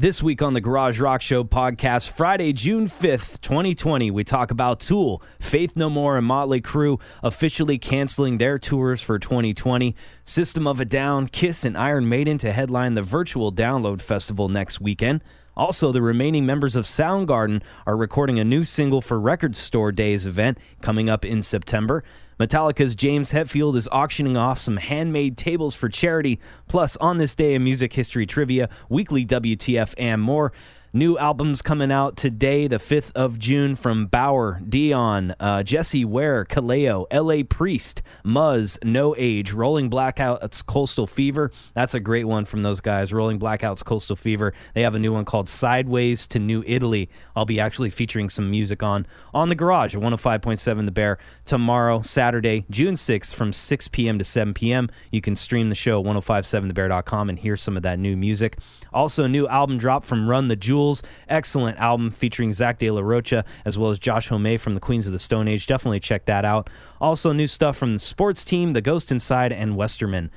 This week on the Garage Rock Show podcast, Friday, June 5th, 2020, we talk about Tool, Faith No More, and Motley Crue officially canceling their tours for 2020, System of a Down, Kiss, and Iron Maiden to headline the virtual Download Festival next weekend. Also, the remaining members of Soundgarden are recording a new single for Record Store Days event coming up in September. Metallica's James Hetfield is auctioning off some handmade tables for charity. Plus, on this day in music history trivia, weekly WTF, and more. New albums coming out today, the 5th of June, from Baauer, Dion, uh, Jessie Ware, Kaleo, L.A. Priest, Muzz, No Age, Rolling Blackouts, Coastal Fever. That's a great one from those guys. Rolling Blackouts, Coastal Fever. They have a new one called Sideways to New Italy. I'll be actually featuring some music on on the Garage at 105.7 The Bear tomorrow, Saturday, June 6th, from 6 p.m. to 7 p.m. You can stream the show at 1057thebear.com and hear some of that new music. Also, a new album drop from Run the Jewels. Excellent album featuring Zack De La Rocha as well as Josh Homme from the Queens of the Stone Age. Definitely check that out. Also, new stuff from the sports team, The Ghost Inside, and Westerman.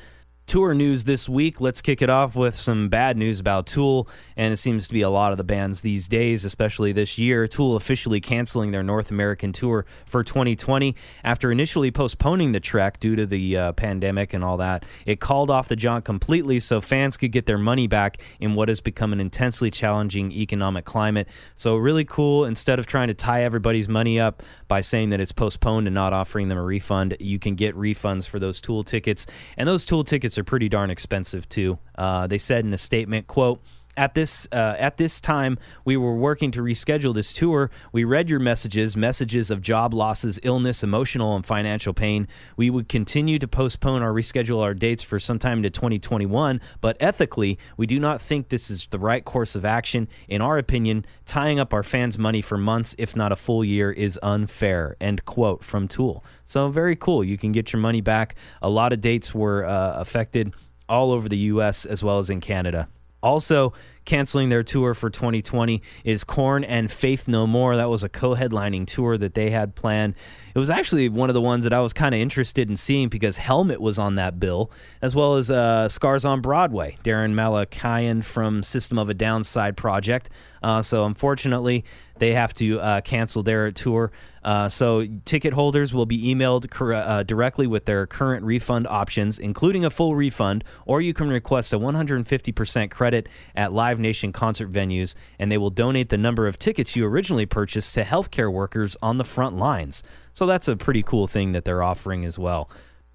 Tour news this week. Let's kick it off with some bad news about Tool, and it seems to be a lot of the bands these days, especially this year. Tool officially canceling their North American tour for 2020 after initially postponing the trek due to the uh, pandemic and all that. It called off the jaunt completely so fans could get their money back in what has become an intensely challenging economic climate. So, really cool. Instead of trying to tie everybody's money up by saying that it's postponed and not offering them a refund, you can get refunds for those Tool tickets, and those Tool tickets are pretty darn expensive too. Uh, they said in a statement, "quote." At this uh, at this time, we were working to reschedule this tour. We read your messages, messages of job losses, illness, emotional and financial pain. We would continue to postpone or reschedule our dates for sometime to 2021, but ethically, we do not think this is the right course of action. In our opinion, tying up our fans' money for months, if not a full year, is unfair. End quote from Tool. So very cool. You can get your money back. A lot of dates were uh, affected all over the U.S. as well as in Canada. Also, canceling their tour for 2020 is Korn and Faith No More. That was a co headlining tour that they had planned. It was actually one of the ones that I was kind of interested in seeing because Helmet was on that bill, as well as uh, Scars on Broadway, Daron Malakian from System of a Downside Project. Uh, so, unfortunately, they have to uh, cancel their tour. Uh, so, ticket holders will be emailed cor- uh, directly with their current refund options, including a full refund, or you can request a 150% credit at Live Nation concert venues, and they will donate the number of tickets you originally purchased to healthcare workers on the front lines. So, that's a pretty cool thing that they're offering as well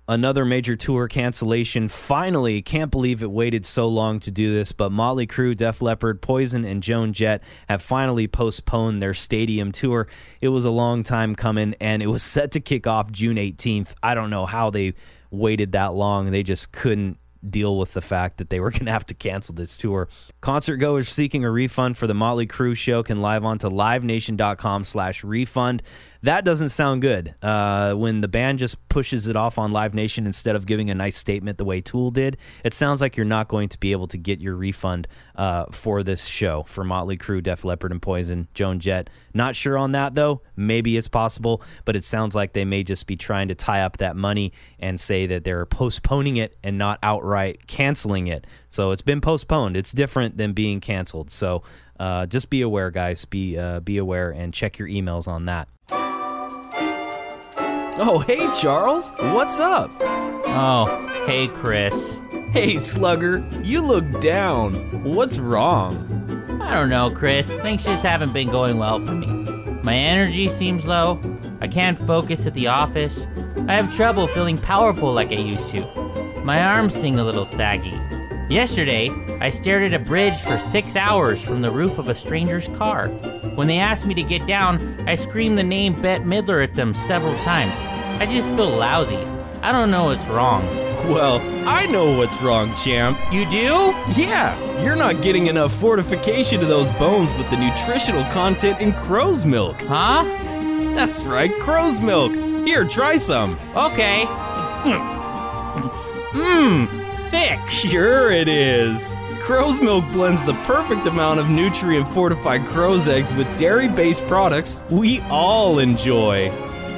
another major tour cancellation. Finally, can't believe it waited so long to do this, but Motley Crue, Def Leppard, Poison, and Joan Jett have finally postponed their stadium tour. It was a long time coming, and it was set to kick off June 18th. I don't know how they waited that long. They just couldn't deal with the fact that they were going to have to cancel this tour. Concert goers seeking a refund for the Motley Crue show can live on to livenation.com slash refund. That doesn't sound good. Uh, when the band just pushes it off on Live Nation instead of giving a nice statement the way Tool did, it sounds like you're not going to be able to get your refund uh, for this show for Motley Crue, Def Leppard, and Poison, Joan Jett. Not sure on that though. Maybe it's possible, but it sounds like they may just be trying to tie up that money and say that they're postponing it and not outright canceling it. So it's been postponed. It's different than being canceled. So uh, just be aware, guys. Be uh, be aware and check your emails on that. Oh, hey, Charles. What's up? Oh, hey, Chris. Hey, Slugger. You look down. What's wrong? I don't know, Chris. Things just haven't been going well for me. My energy seems low. I can't focus at the office. I have trouble feeling powerful like I used to. My arms seem a little saggy. Yesterday, I stared at a bridge for six hours from the roof of a stranger's car. When they asked me to get down, I screamed the name Bette Midler at them several times. I just feel lousy. I don't know what's wrong. Well, I know what's wrong, champ. You do? Yeah, you're not getting enough fortification to those bones with the nutritional content in crow's milk. Huh? That's right, crow's milk. Here, try some. Okay. Mmm, thick. Sure it is. Crow's milk blends the perfect amount of nutrient fortified crow's eggs with dairy based products we all enjoy.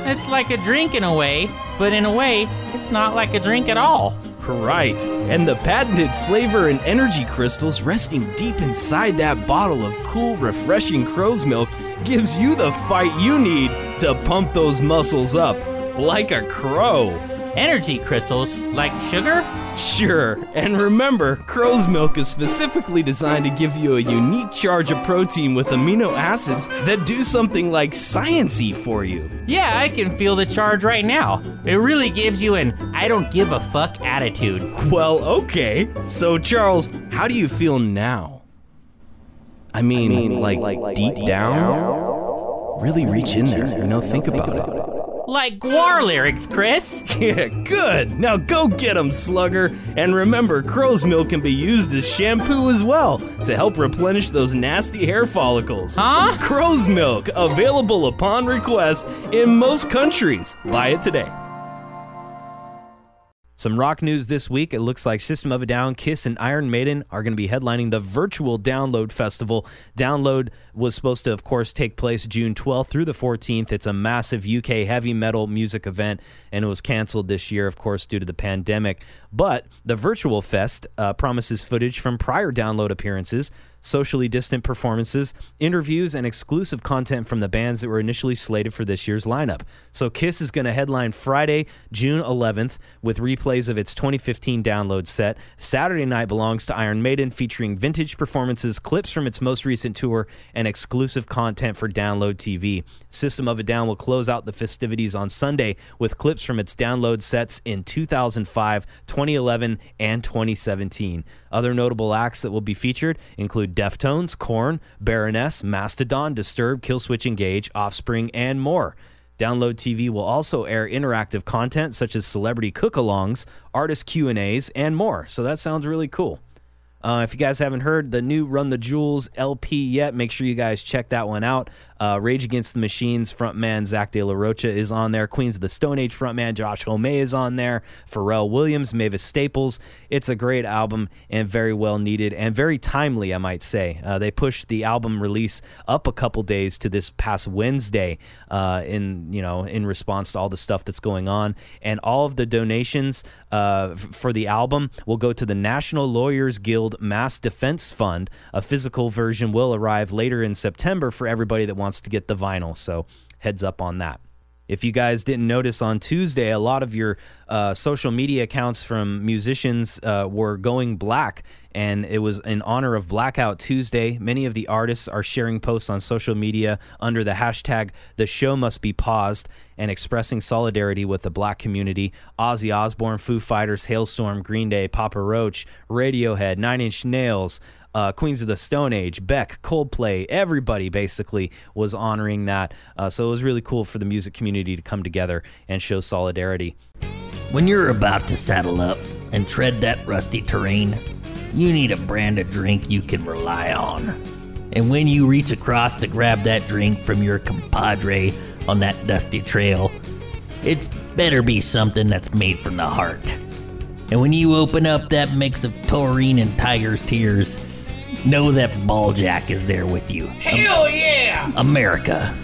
It's like a drink in a way, but in a way, it's not like a drink at all. Right. And the patented flavor and energy crystals resting deep inside that bottle of cool, refreshing crow's milk gives you the fight you need to pump those muscles up like a crow. Energy crystals? Like sugar? Sure. And remember, crow's milk is specifically designed to give you a unique charge of protein with amino acids that do something like sciency for you. Yeah, I can feel the charge right now. It really gives you an I don't give a fuck attitude. Well, okay. So, Charles, how do you feel now? I mean, I mean like, like, deep, deep down? down? Really reach in there, you know, think about it. Like GWAR lyrics, Chris. Yeah, good. Now go get 'em, slugger. And remember, crow's milk can be used as shampoo as well to help replenish those nasty hair follicles. Huh? Crow's milk, available upon request in most countries. Buy it today. Some rock news this week. It looks like System of a Down, Kiss, and Iron Maiden are going to be headlining the virtual Download Festival. Download was supposed to, of course, take place June 12th through the 14th. It's a massive UK heavy metal music event, and it was canceled this year, of course, due to the pandemic. But the virtual fest uh, promises footage from prior Download appearances, socially distant performances, interviews, and exclusive content from the bands that were initially slated for this year's lineup. So Kiss is going to headline Friday, June 11th, with replays of its 2015 download set. Saturday night belongs to Iron Maiden, featuring vintage performances, clips from its most recent tour, and exclusive content for Download TV. System of a Down will close out the festivities on Sunday with clips from its download sets in 2005, 2011, and 2017. Other notable acts that will be featured include Deftones, Korn, Baroness, Mastodon, Disturbed, Killswitch Engage, Offspring, and more. Download TV will also air interactive content such as celebrity cook-alongs, artist Q&As, and more. So that sounds really cool. Uh, if you guys haven't heard the new Run the Jewels LP yet, make sure you guys check that one out. Uh, Rage Against the Machines frontman Zack de la Rocha is on there. Queens of the Stone Age frontman Josh Homme is on there. Pharrell Williams, Mavis Staples. It's a great album and very well needed and very timely, I might say. Uh, they pushed the album release up a couple days to this past Wednesday uh, in you know in response to all the stuff that's going on, and all of the donations uh, for the album will go to the National Lawyers Guild Mass Defense Fund. A physical version will arrive later in September for everybody that wants to get the vinyl. So heads up on that. If you guys didn't notice on Tuesday, a lot of your uh, social media accounts from musicians uh, were going black, and it was in honor of Blackout Tuesday. Many of the artists are sharing posts on social media under the hashtag "The Show Must Be Paused" and expressing solidarity with the black community. Ozzy Osbourne, Foo Fighters, Halestorm, Green Day, Papa Roach, Radiohead, Nine Inch Nails uh, Queens of the Stone Age, Beck, Coldplay, everybody basically was honoring that. Uh, so it was really cool for the music community to come together and show solidarity. When you're about to saddle up and tread that rusty terrain, you need a brand of drink you can rely on. And when you reach across to grab that drink from your compadre on that dusty trail, it's better be something that's made from the heart. And when you open up that mix of taurine and tiger's tears, know that Balljack is there with you. Hell yeah! America.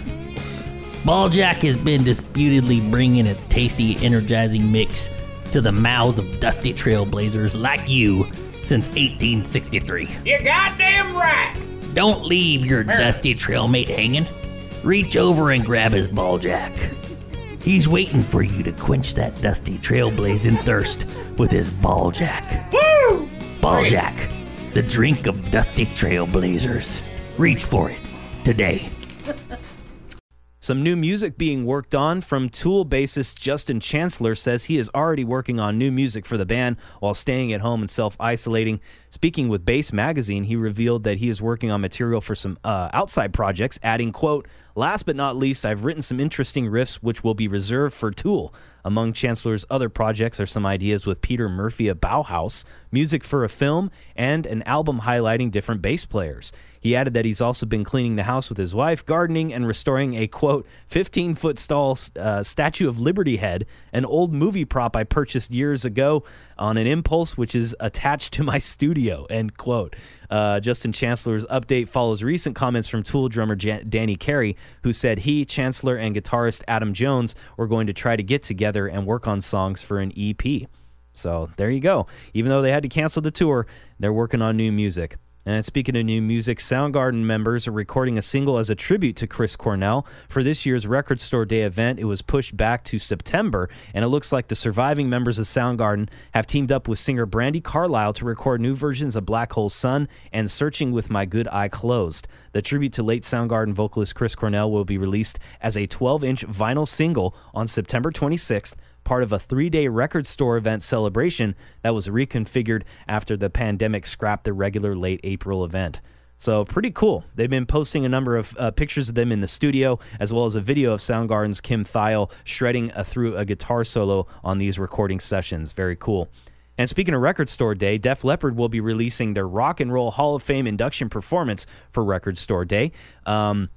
Balljack has been disputedly bringing its tasty, energizing mix to the mouths of dusty trailblazers like you since 1863. You're goddamn right! Don't leave your dusty trailmate hanging. Reach over and grab his Balljack. He's waiting for you to quench that dusty trailblazing thirst with his Balljack. Woo! Balljack the drink of dusty trailblazers. Reach for it today. Some new music being worked on from Tool bassist Justin Chancellor says he is already working on new music for the band while staying at home and self isolating. Speaking with Bass Magazine, he revealed that he is working on material for some uh, outside projects, adding, quote, Last but not least, I've written some interesting riffs which will be reserved for Tool. Among Chancellor's other projects are some ideas with Peter Murphy of Bauhaus, music for a film, and an album highlighting different bass players. He added that he's also been cleaning the house with his wife, gardening, and restoring a quote 15 foot tall uh, Statue of Liberty head, an old movie prop I purchased years ago on an impulse, which is attached to my studio. End quote. Uh, Justin Chancellor's update follows recent comments from Tool drummer Jan- Danny Carey, who said he, Chancellor, and guitarist Adam Jones were going to try to get together and work on songs for an EP. So there you go. Even though they had to cancel the tour, they're working on new music. And speaking of new music, Soundgarden members are recording a single as a tribute to Chris Cornell. For this year's Record Store Day event, it was pushed back to September, and it looks like the surviving members of Soundgarden have teamed up with singer Brandi Carlile to record new versions of Black Hole Sun and Searching with My Good Eye Closed. The tribute to late Soundgarden vocalist Chris Cornell will be released as a 12 inch vinyl single on September 26th part of a three day record store event celebration that was reconfigured after the pandemic scrapped the regular late April event. So, pretty cool. They've been posting a number of uh, pictures of them in the studio, as well as a video of Soundgarden's Kim Thayil shredding a, through a guitar solo on these recording sessions. Very cool. And speaking of Record Store Day, Def Leppard will be releasing their Rock and Roll Hall of Fame induction performance for Record Store Day. Um,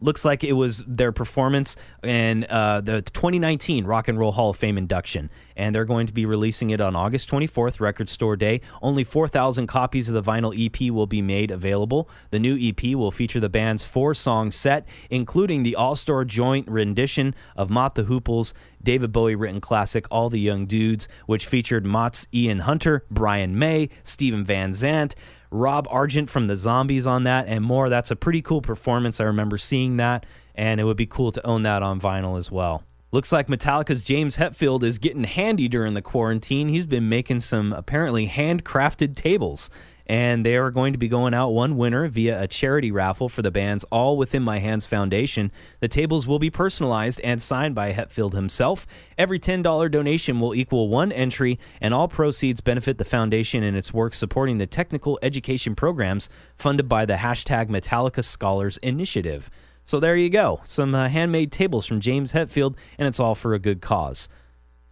looks like it was their performance in uh, the 2019 Rock and Roll Hall of Fame induction, and they're going to be releasing it on August 24th, Record Store Day. Only 4,000 copies of the vinyl EP will be made available. The new EP will feature the band's four-song set, including the all-star joint rendition of Mott the Hoople's David Bowie written classic All the Young Dudes, which featured Mott's Ian Hunter, Brian May, Stephen Van Zandt, Rob Argent from the Zombies on that, and more. That's a pretty cool performance. I remember seeing that, and it would be cool to own that on vinyl as well. Looks like Metallica's James Hetfield is getting handy during the quarantine. He's been making some apparently handcrafted tables and they are going to be going out one winner via a charity raffle for the band's All Within My Hands Foundation. The tables will be personalized and signed by Hetfield himself. Every $10 donation will equal one entry, and all proceeds benefit the foundation and its work supporting the technical education programs funded by the hashtag Metallica Scholars Initiative. So there you go, some uh, handmade tables from James Hetfield, and it's all for a good cause.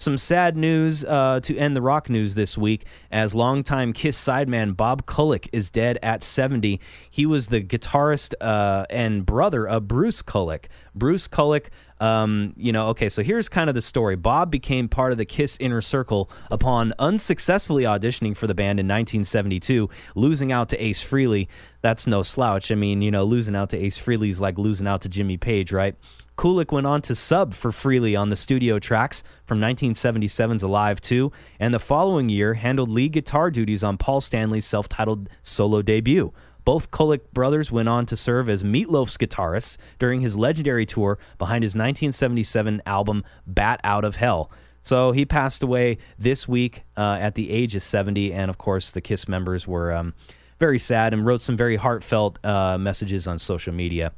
Some sad news uh, to end the rock news this week as longtime Kiss sideman Bob Kulick is dead at 70. He was the guitarist uh, and brother of Bruce Kulick. Bruce Kulick um, you know, okay, so here's kind of the story. Bob became part of the Kiss inner circle upon unsuccessfully auditioning for the band in 1972, losing out to Ace Frehley. That's no slouch. I mean, you know, losing out to Ace Frehley is like losing out to Jimmy Page, right? Kulick went on to sub for Frehley on the studio tracks from 1977's Alive 2, and the following year handled lead guitar duties on Paul Stanley's self titled solo debut. Both Kulick brothers went on to serve as Meatloaf's guitarists during his legendary tour behind his 1977 album Bat Out of Hell. So he passed away this week uh, at the age of 70, and of course, the Kiss members were um, very sad and wrote some very heartfelt uh, messages on social media.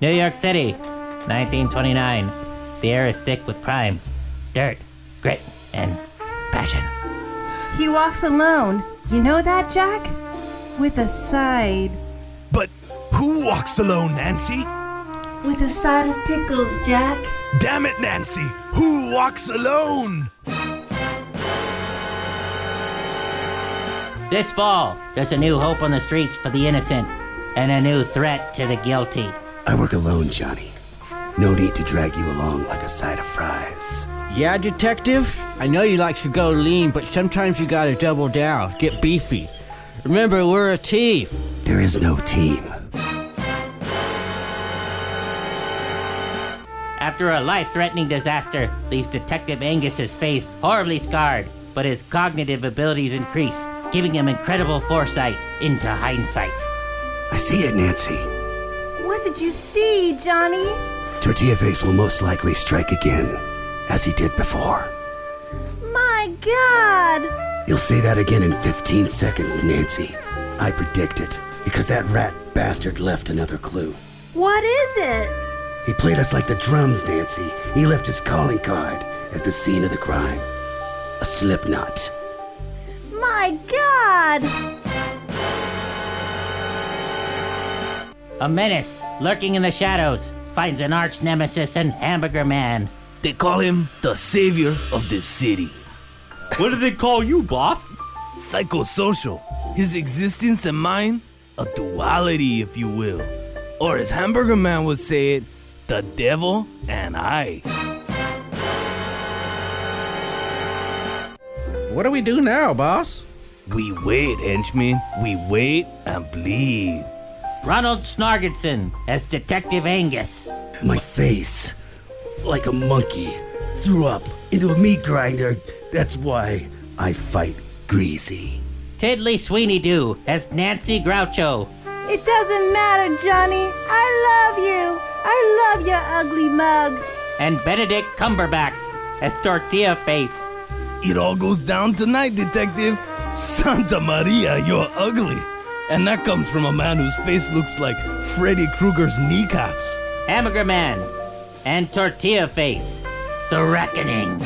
New York City, 1929. The air is thick with crime, dirt, grit, and passion. He walks alone. You know that, Jack? With a side. But who walks alone, Nancy? With a side of pickles, Jack. Damn it, Nancy! Who walks alone? This fall, there's a new hope on the streets for the innocent and a new threat to the guilty. I work alone, Johnny. No need to drag you along like a side of fries. Yeah, detective? I know you like to go lean, but sometimes you gotta double down, get beefy. Remember, we're a team. There is no team. After a life threatening disaster leaves Detective Angus's face horribly scarred, but his cognitive abilities increase, giving him incredible foresight into hindsight. I see it, Nancy. What did you see, Johnny? Tortilla Face will most likely strike again, as he did before. My God! You'll say that again in 15 seconds, Nancy. I predict it, because that rat bastard left another clue. What is it? He played us like the drums, Nancy. He left his calling card at the scene of the crime. A slip knot. My God! A menace lurking in the shadows finds an arch nemesis and Hamburger Man. They call him the savior of this city. What do they call you, boss? Psychosocial. His existence and mine, a duality, if you will. Or as Hamburger Man would say it, the devil and I. What do we do now, boss? We wait, henchmen. We wait and bleed. Ronald Snargerson as Detective Angus. My face, like a monkey, threw up into a meat grinder. That's why I fight greasy. Tiddly Sweeney Doo as Nancy Groucho. It doesn't matter, Johnny. I love you. I love your ugly mug. And Benedict Cumberbatch as Tortilla Face. It all goes down tonight, Detective. Santa Maria, you're ugly. And that comes from a man whose face looks like Freddy Krueger's kneecaps. Hamburger Man and Tortilla Face. The Reckoning.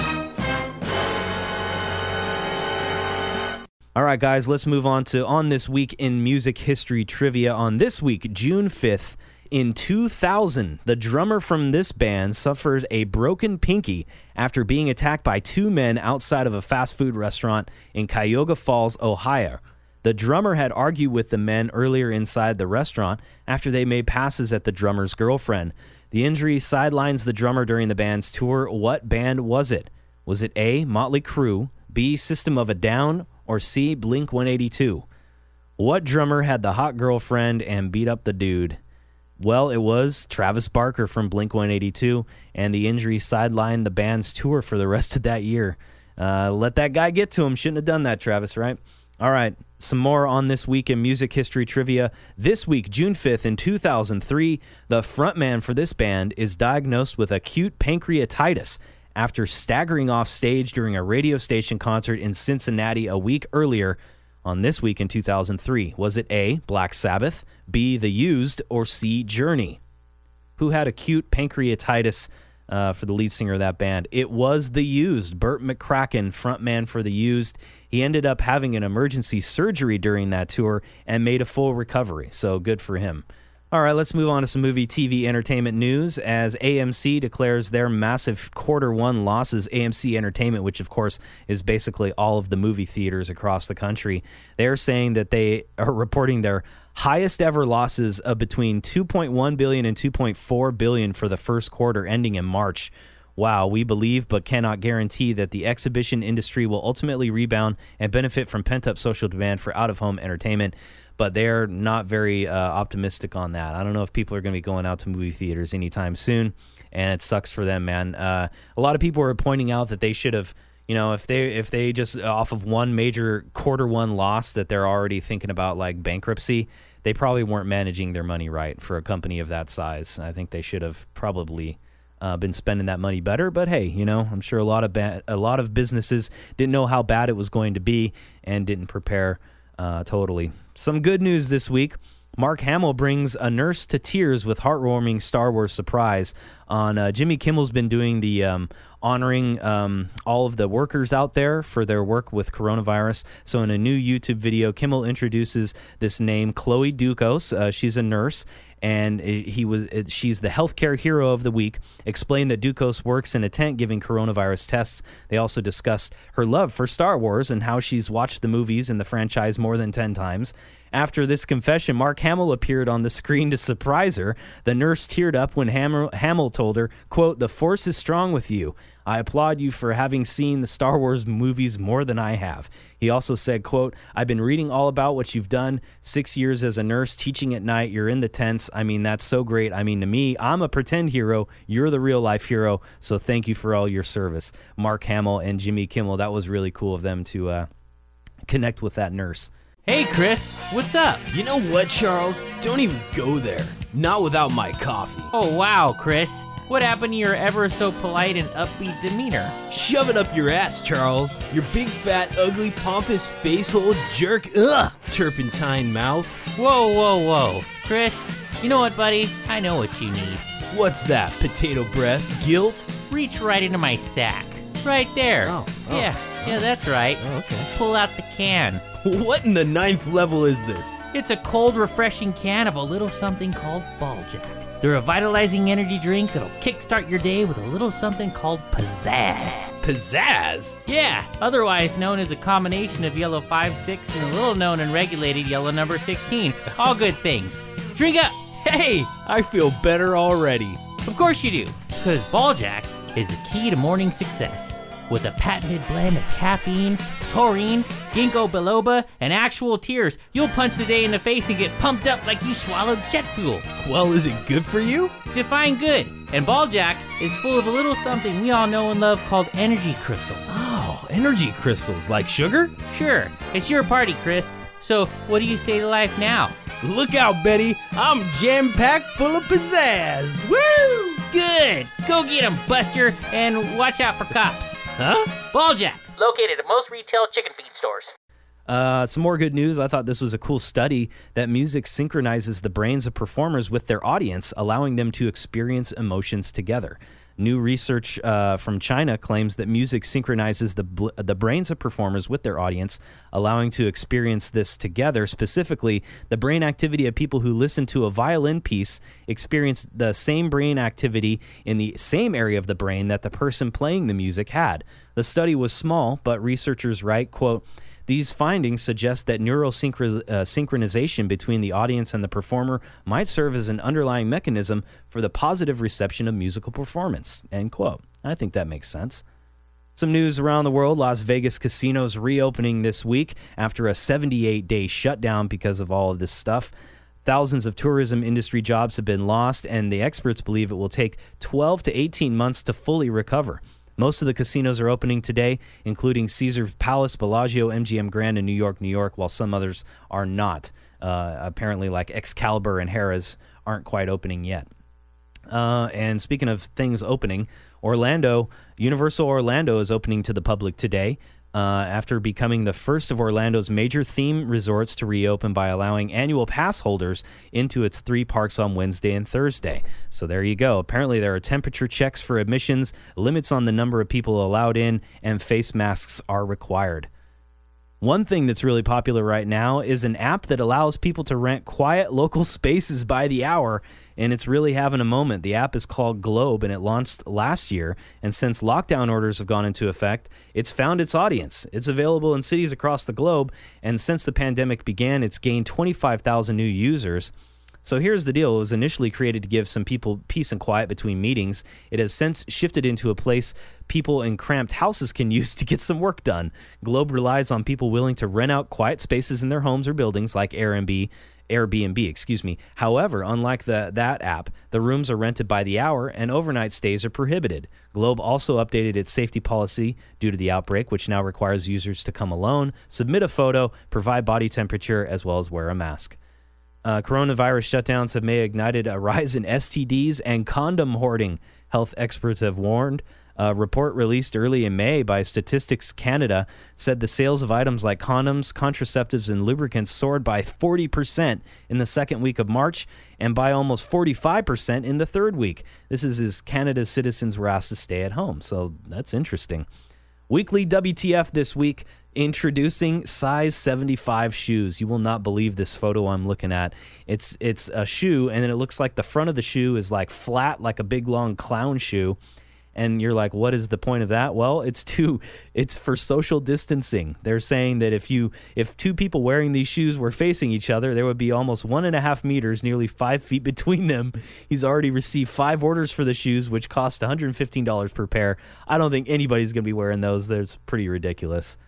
All right, guys, let's move on to On This Week in Music History Trivia. On this week, June 5th, in 2000, the drummer from this band suffers a broken pinky after being attacked by two men outside of a fast food restaurant in Cuyahoga Falls, Ohio. The drummer had argued with the men earlier inside the restaurant after they made passes at the drummer's girlfriend. The injury sidelines the drummer during the band's tour. What band was it? Was it A, Motley Crue, B, System of a Down, or C, Blink 182? What drummer had the hot girlfriend and beat up the dude? Well, it was Travis Barker from Blink 182, and the injury sidelined the band's tour for the rest of that year. Uh, let that guy get to him. Shouldn't have done that, Travis, right? All right, some more on this week in music history trivia. This week, June 5th, in 2003, the frontman for this band is diagnosed with acute pancreatitis after staggering off stage during a radio station concert in Cincinnati a week earlier on this week in 2003. Was it A, Black Sabbath, B, The Used, or C, Journey? Who had acute pancreatitis uh, for the lead singer of that band? It was The Used, Bert McCracken, frontman for The Used. He ended up having an emergency surgery during that tour and made a full recovery, so good for him. All right, let's move on to some movie, TV, entertainment news. As AMC declares their massive quarter one losses, AMC Entertainment, which of course is basically all of the movie theaters across the country, they're saying that they are reporting their highest ever losses of between 2.1 billion and 2.4 billion for the first quarter ending in March. Wow, we believe but cannot guarantee that the exhibition industry will ultimately rebound and benefit from pent up social demand for out of home entertainment but they're not very uh, optimistic on that. I don't know if people are going to be going out to movie theaters anytime soon, and it sucks for them, man. Uh, a lot of people are pointing out that they should have, you know, if they if they just off of one major quarter one loss that they're already thinking about like bankruptcy. They probably weren't managing their money right for a company of that size. I think they should have probably uh, been spending that money better. But hey, you know, I'm sure a lot of ba- a lot of businesses didn't know how bad it was going to be and didn't prepare uh, totally. Some good news this week. Mark Hamill brings a nurse to tears with heartwarming Star Wars surprise. On uh, Jimmy Kimmel's been doing the um, honoring um, all of the workers out there for their work with coronavirus. So in a new YouTube video, Kimmel introduces this name, Chloe Dukos. Uh, she's a nurse, and he was she's the healthcare hero of the week. Explained that Dukos works in a tent giving coronavirus tests. They also discussed her love for Star Wars and how she's watched the movies in the franchise more than ten times. After this confession, Mark Hamill appeared on the screen to surprise her. The nurse teared up when Hamill, Hamill told her, quote, The force is strong with you. I applaud you for having seen the Star Wars movies more than I have. He also said, quote, I've been reading all about what you've done. Six years as a nurse, teaching at night, you're in the tents. I mean, that's so great. I mean, to me, I'm a pretend hero. You're the real life hero. So thank you for all your service. Mark Hamill and Jimmy Kimmel, that was really cool of them to uh, connect with that nurse. Hey, Chris, what's up? You know what, Charles? Don't even go there. Not without my coffee. Oh, wow, Chris. What happened to your ever so polite and upbeat demeanor? Shove it up your ass, Charles. Your big, fat, ugly, pompous, facehole jerk. Ugh! Turpentine mouth. Whoa, whoa, whoa. Chris, you know what, buddy? I know what you need. What's that? Potato breath? Guilt? Reach right into my sack. Right there. Oh, oh, yeah, yeah, that's right. Oh, okay. Pull out the can. What in the ninth level is this? It's a cold, refreshing can of a little something called Ball Jack. They're a vitalizing energy drink that'll kickstart your day with a little something called pizzazz. Pizzazz? Yeah, otherwise known as a combination of yellow 5 6 and a little known and regulated yellow number 16. All good things. Drink up! Hey, I feel better already. Of course you do, because Ball Jack is the key to morning success. with a patented blend of caffeine, taurine, ginkgo biloba, and actual tears. You'll punch the day in the face and get pumped up like you swallowed jet fuel. Well, is it good for you? Define good. And Balljack is full of a little something we all know and love called energy crystals. Oh, energy crystals like sugar? Sure, it's your party, Chris. So, what do you say to life now? Look out, Betty. I'm jam packed full of pizzazz. Woo! Good! Go get 'em, Buster, and watch out for cops. Huh? Balljack, located at most retail chicken feed stores. Uh, some more good news. I thought this was a cool study that music synchronizes the brains of performers with their audience, allowing them to experience emotions together. New research uh, from China claims that music synchronizes the bl- the brains of performers with their audience, allowing to experience this together. Specifically, the brain activity of people who listen to a violin piece experience the same brain activity in the same area of the brain that the person playing the music had. The study was small, but researchers write, "quote." These findings suggest that neural synchro- uh, synchronization between the audience and the performer might serve as an underlying mechanism for the positive reception of musical performance. End quote. I think that makes sense. Some news around the world Las Vegas casinos reopening this week after a 78 day shutdown because of all of this stuff. Thousands of tourism industry jobs have been lost, and the experts believe it will take 12 to 18 months to fully recover. Most of the casinos are opening today, including Caesar Palace, Bellagio, MGM Grand in New York, New York, while some others are not. Uh, apparently, like Excalibur and Harrah's aren't quite opening yet. Uh, and speaking of things opening, Orlando, Universal Orlando is opening to the public today. Uh, after becoming the first of Orlando's major theme resorts to reopen by allowing annual pass holders into its three parks on Wednesday and Thursday. So there you go. Apparently, there are temperature checks for admissions, limits on the number of people allowed in, and face masks are required. One thing that's really popular right now is an app that allows people to rent quiet local spaces by the hour, and it's really having a moment. The app is called Globe, and it launched last year. And since lockdown orders have gone into effect, it's found its audience. It's available in cities across the globe, and since the pandemic began, it's gained 25,000 new users. So here's the deal. It was initially created to give some people peace and quiet between meetings. It has since shifted into a place people in cramped houses can use to get some work done. Globe relies on people willing to rent out quiet spaces in their homes or buildings like Airbnb, Airbnb, excuse me. However, unlike the, that app, the rooms are rented by the hour and overnight stays are prohibited. Globe also updated its safety policy due to the outbreak, which now requires users to come alone, submit a photo, provide body temperature, as well as wear a mask. Uh, coronavirus shutdowns have may ignited a rise in STDs and condom hoarding. Health experts have warned. A report released early in May by Statistics Canada said the sales of items like condoms, contraceptives, and lubricants soared by 40% in the second week of March and by almost 45% in the third week. This is as Canada's citizens were asked to stay at home. So that's interesting. Weekly WTF this week introducing size 75 shoes. You will not believe this photo I'm looking at. It's it's a shoe and then it looks like the front of the shoe is like flat like a big long clown shoe. And you're like, what is the point of that? Well, it's to it's for social distancing. They're saying that if you if two people wearing these shoes were facing each other, there would be almost one and a half meters, nearly five feet between them. He's already received five orders for the shoes, which cost $115 per pair. I don't think anybody's gonna be wearing those. That's pretty ridiculous.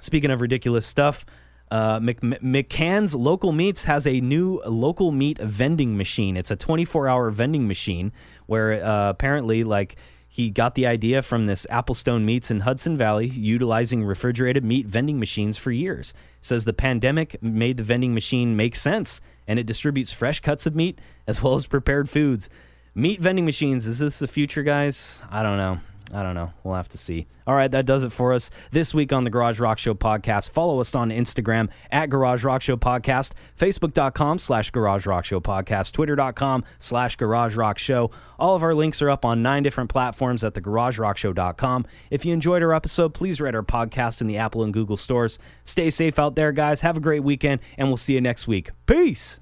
Speaking of ridiculous stuff, uh, Mc- McCann's Local Meats has a new local meat vending machine. It's a 24 hour vending machine where uh, apparently, like, he got the idea from this Applestone Meats in Hudson Valley, utilizing refrigerated meat vending machines for years. Says the pandemic made the vending machine make sense, and it distributes fresh cuts of meat as well as prepared foods. Meat vending machines, is this the future, guys? I don't know. I don't know. We'll have to see. All right, that does it for us this week on the Garage Rock Show podcast. Follow us on Instagram at Garage Rock Show Podcast, Facebook.com slash Garage Rock Show Podcast, Twitter.com slash Garage Rock Show. All of our links are up on nine different platforms at thegaragerockshow.com. If you enjoyed our episode, please rate our podcast in the Apple and Google stores. Stay safe out there, guys. Have a great weekend, and we'll see you next week. Peace.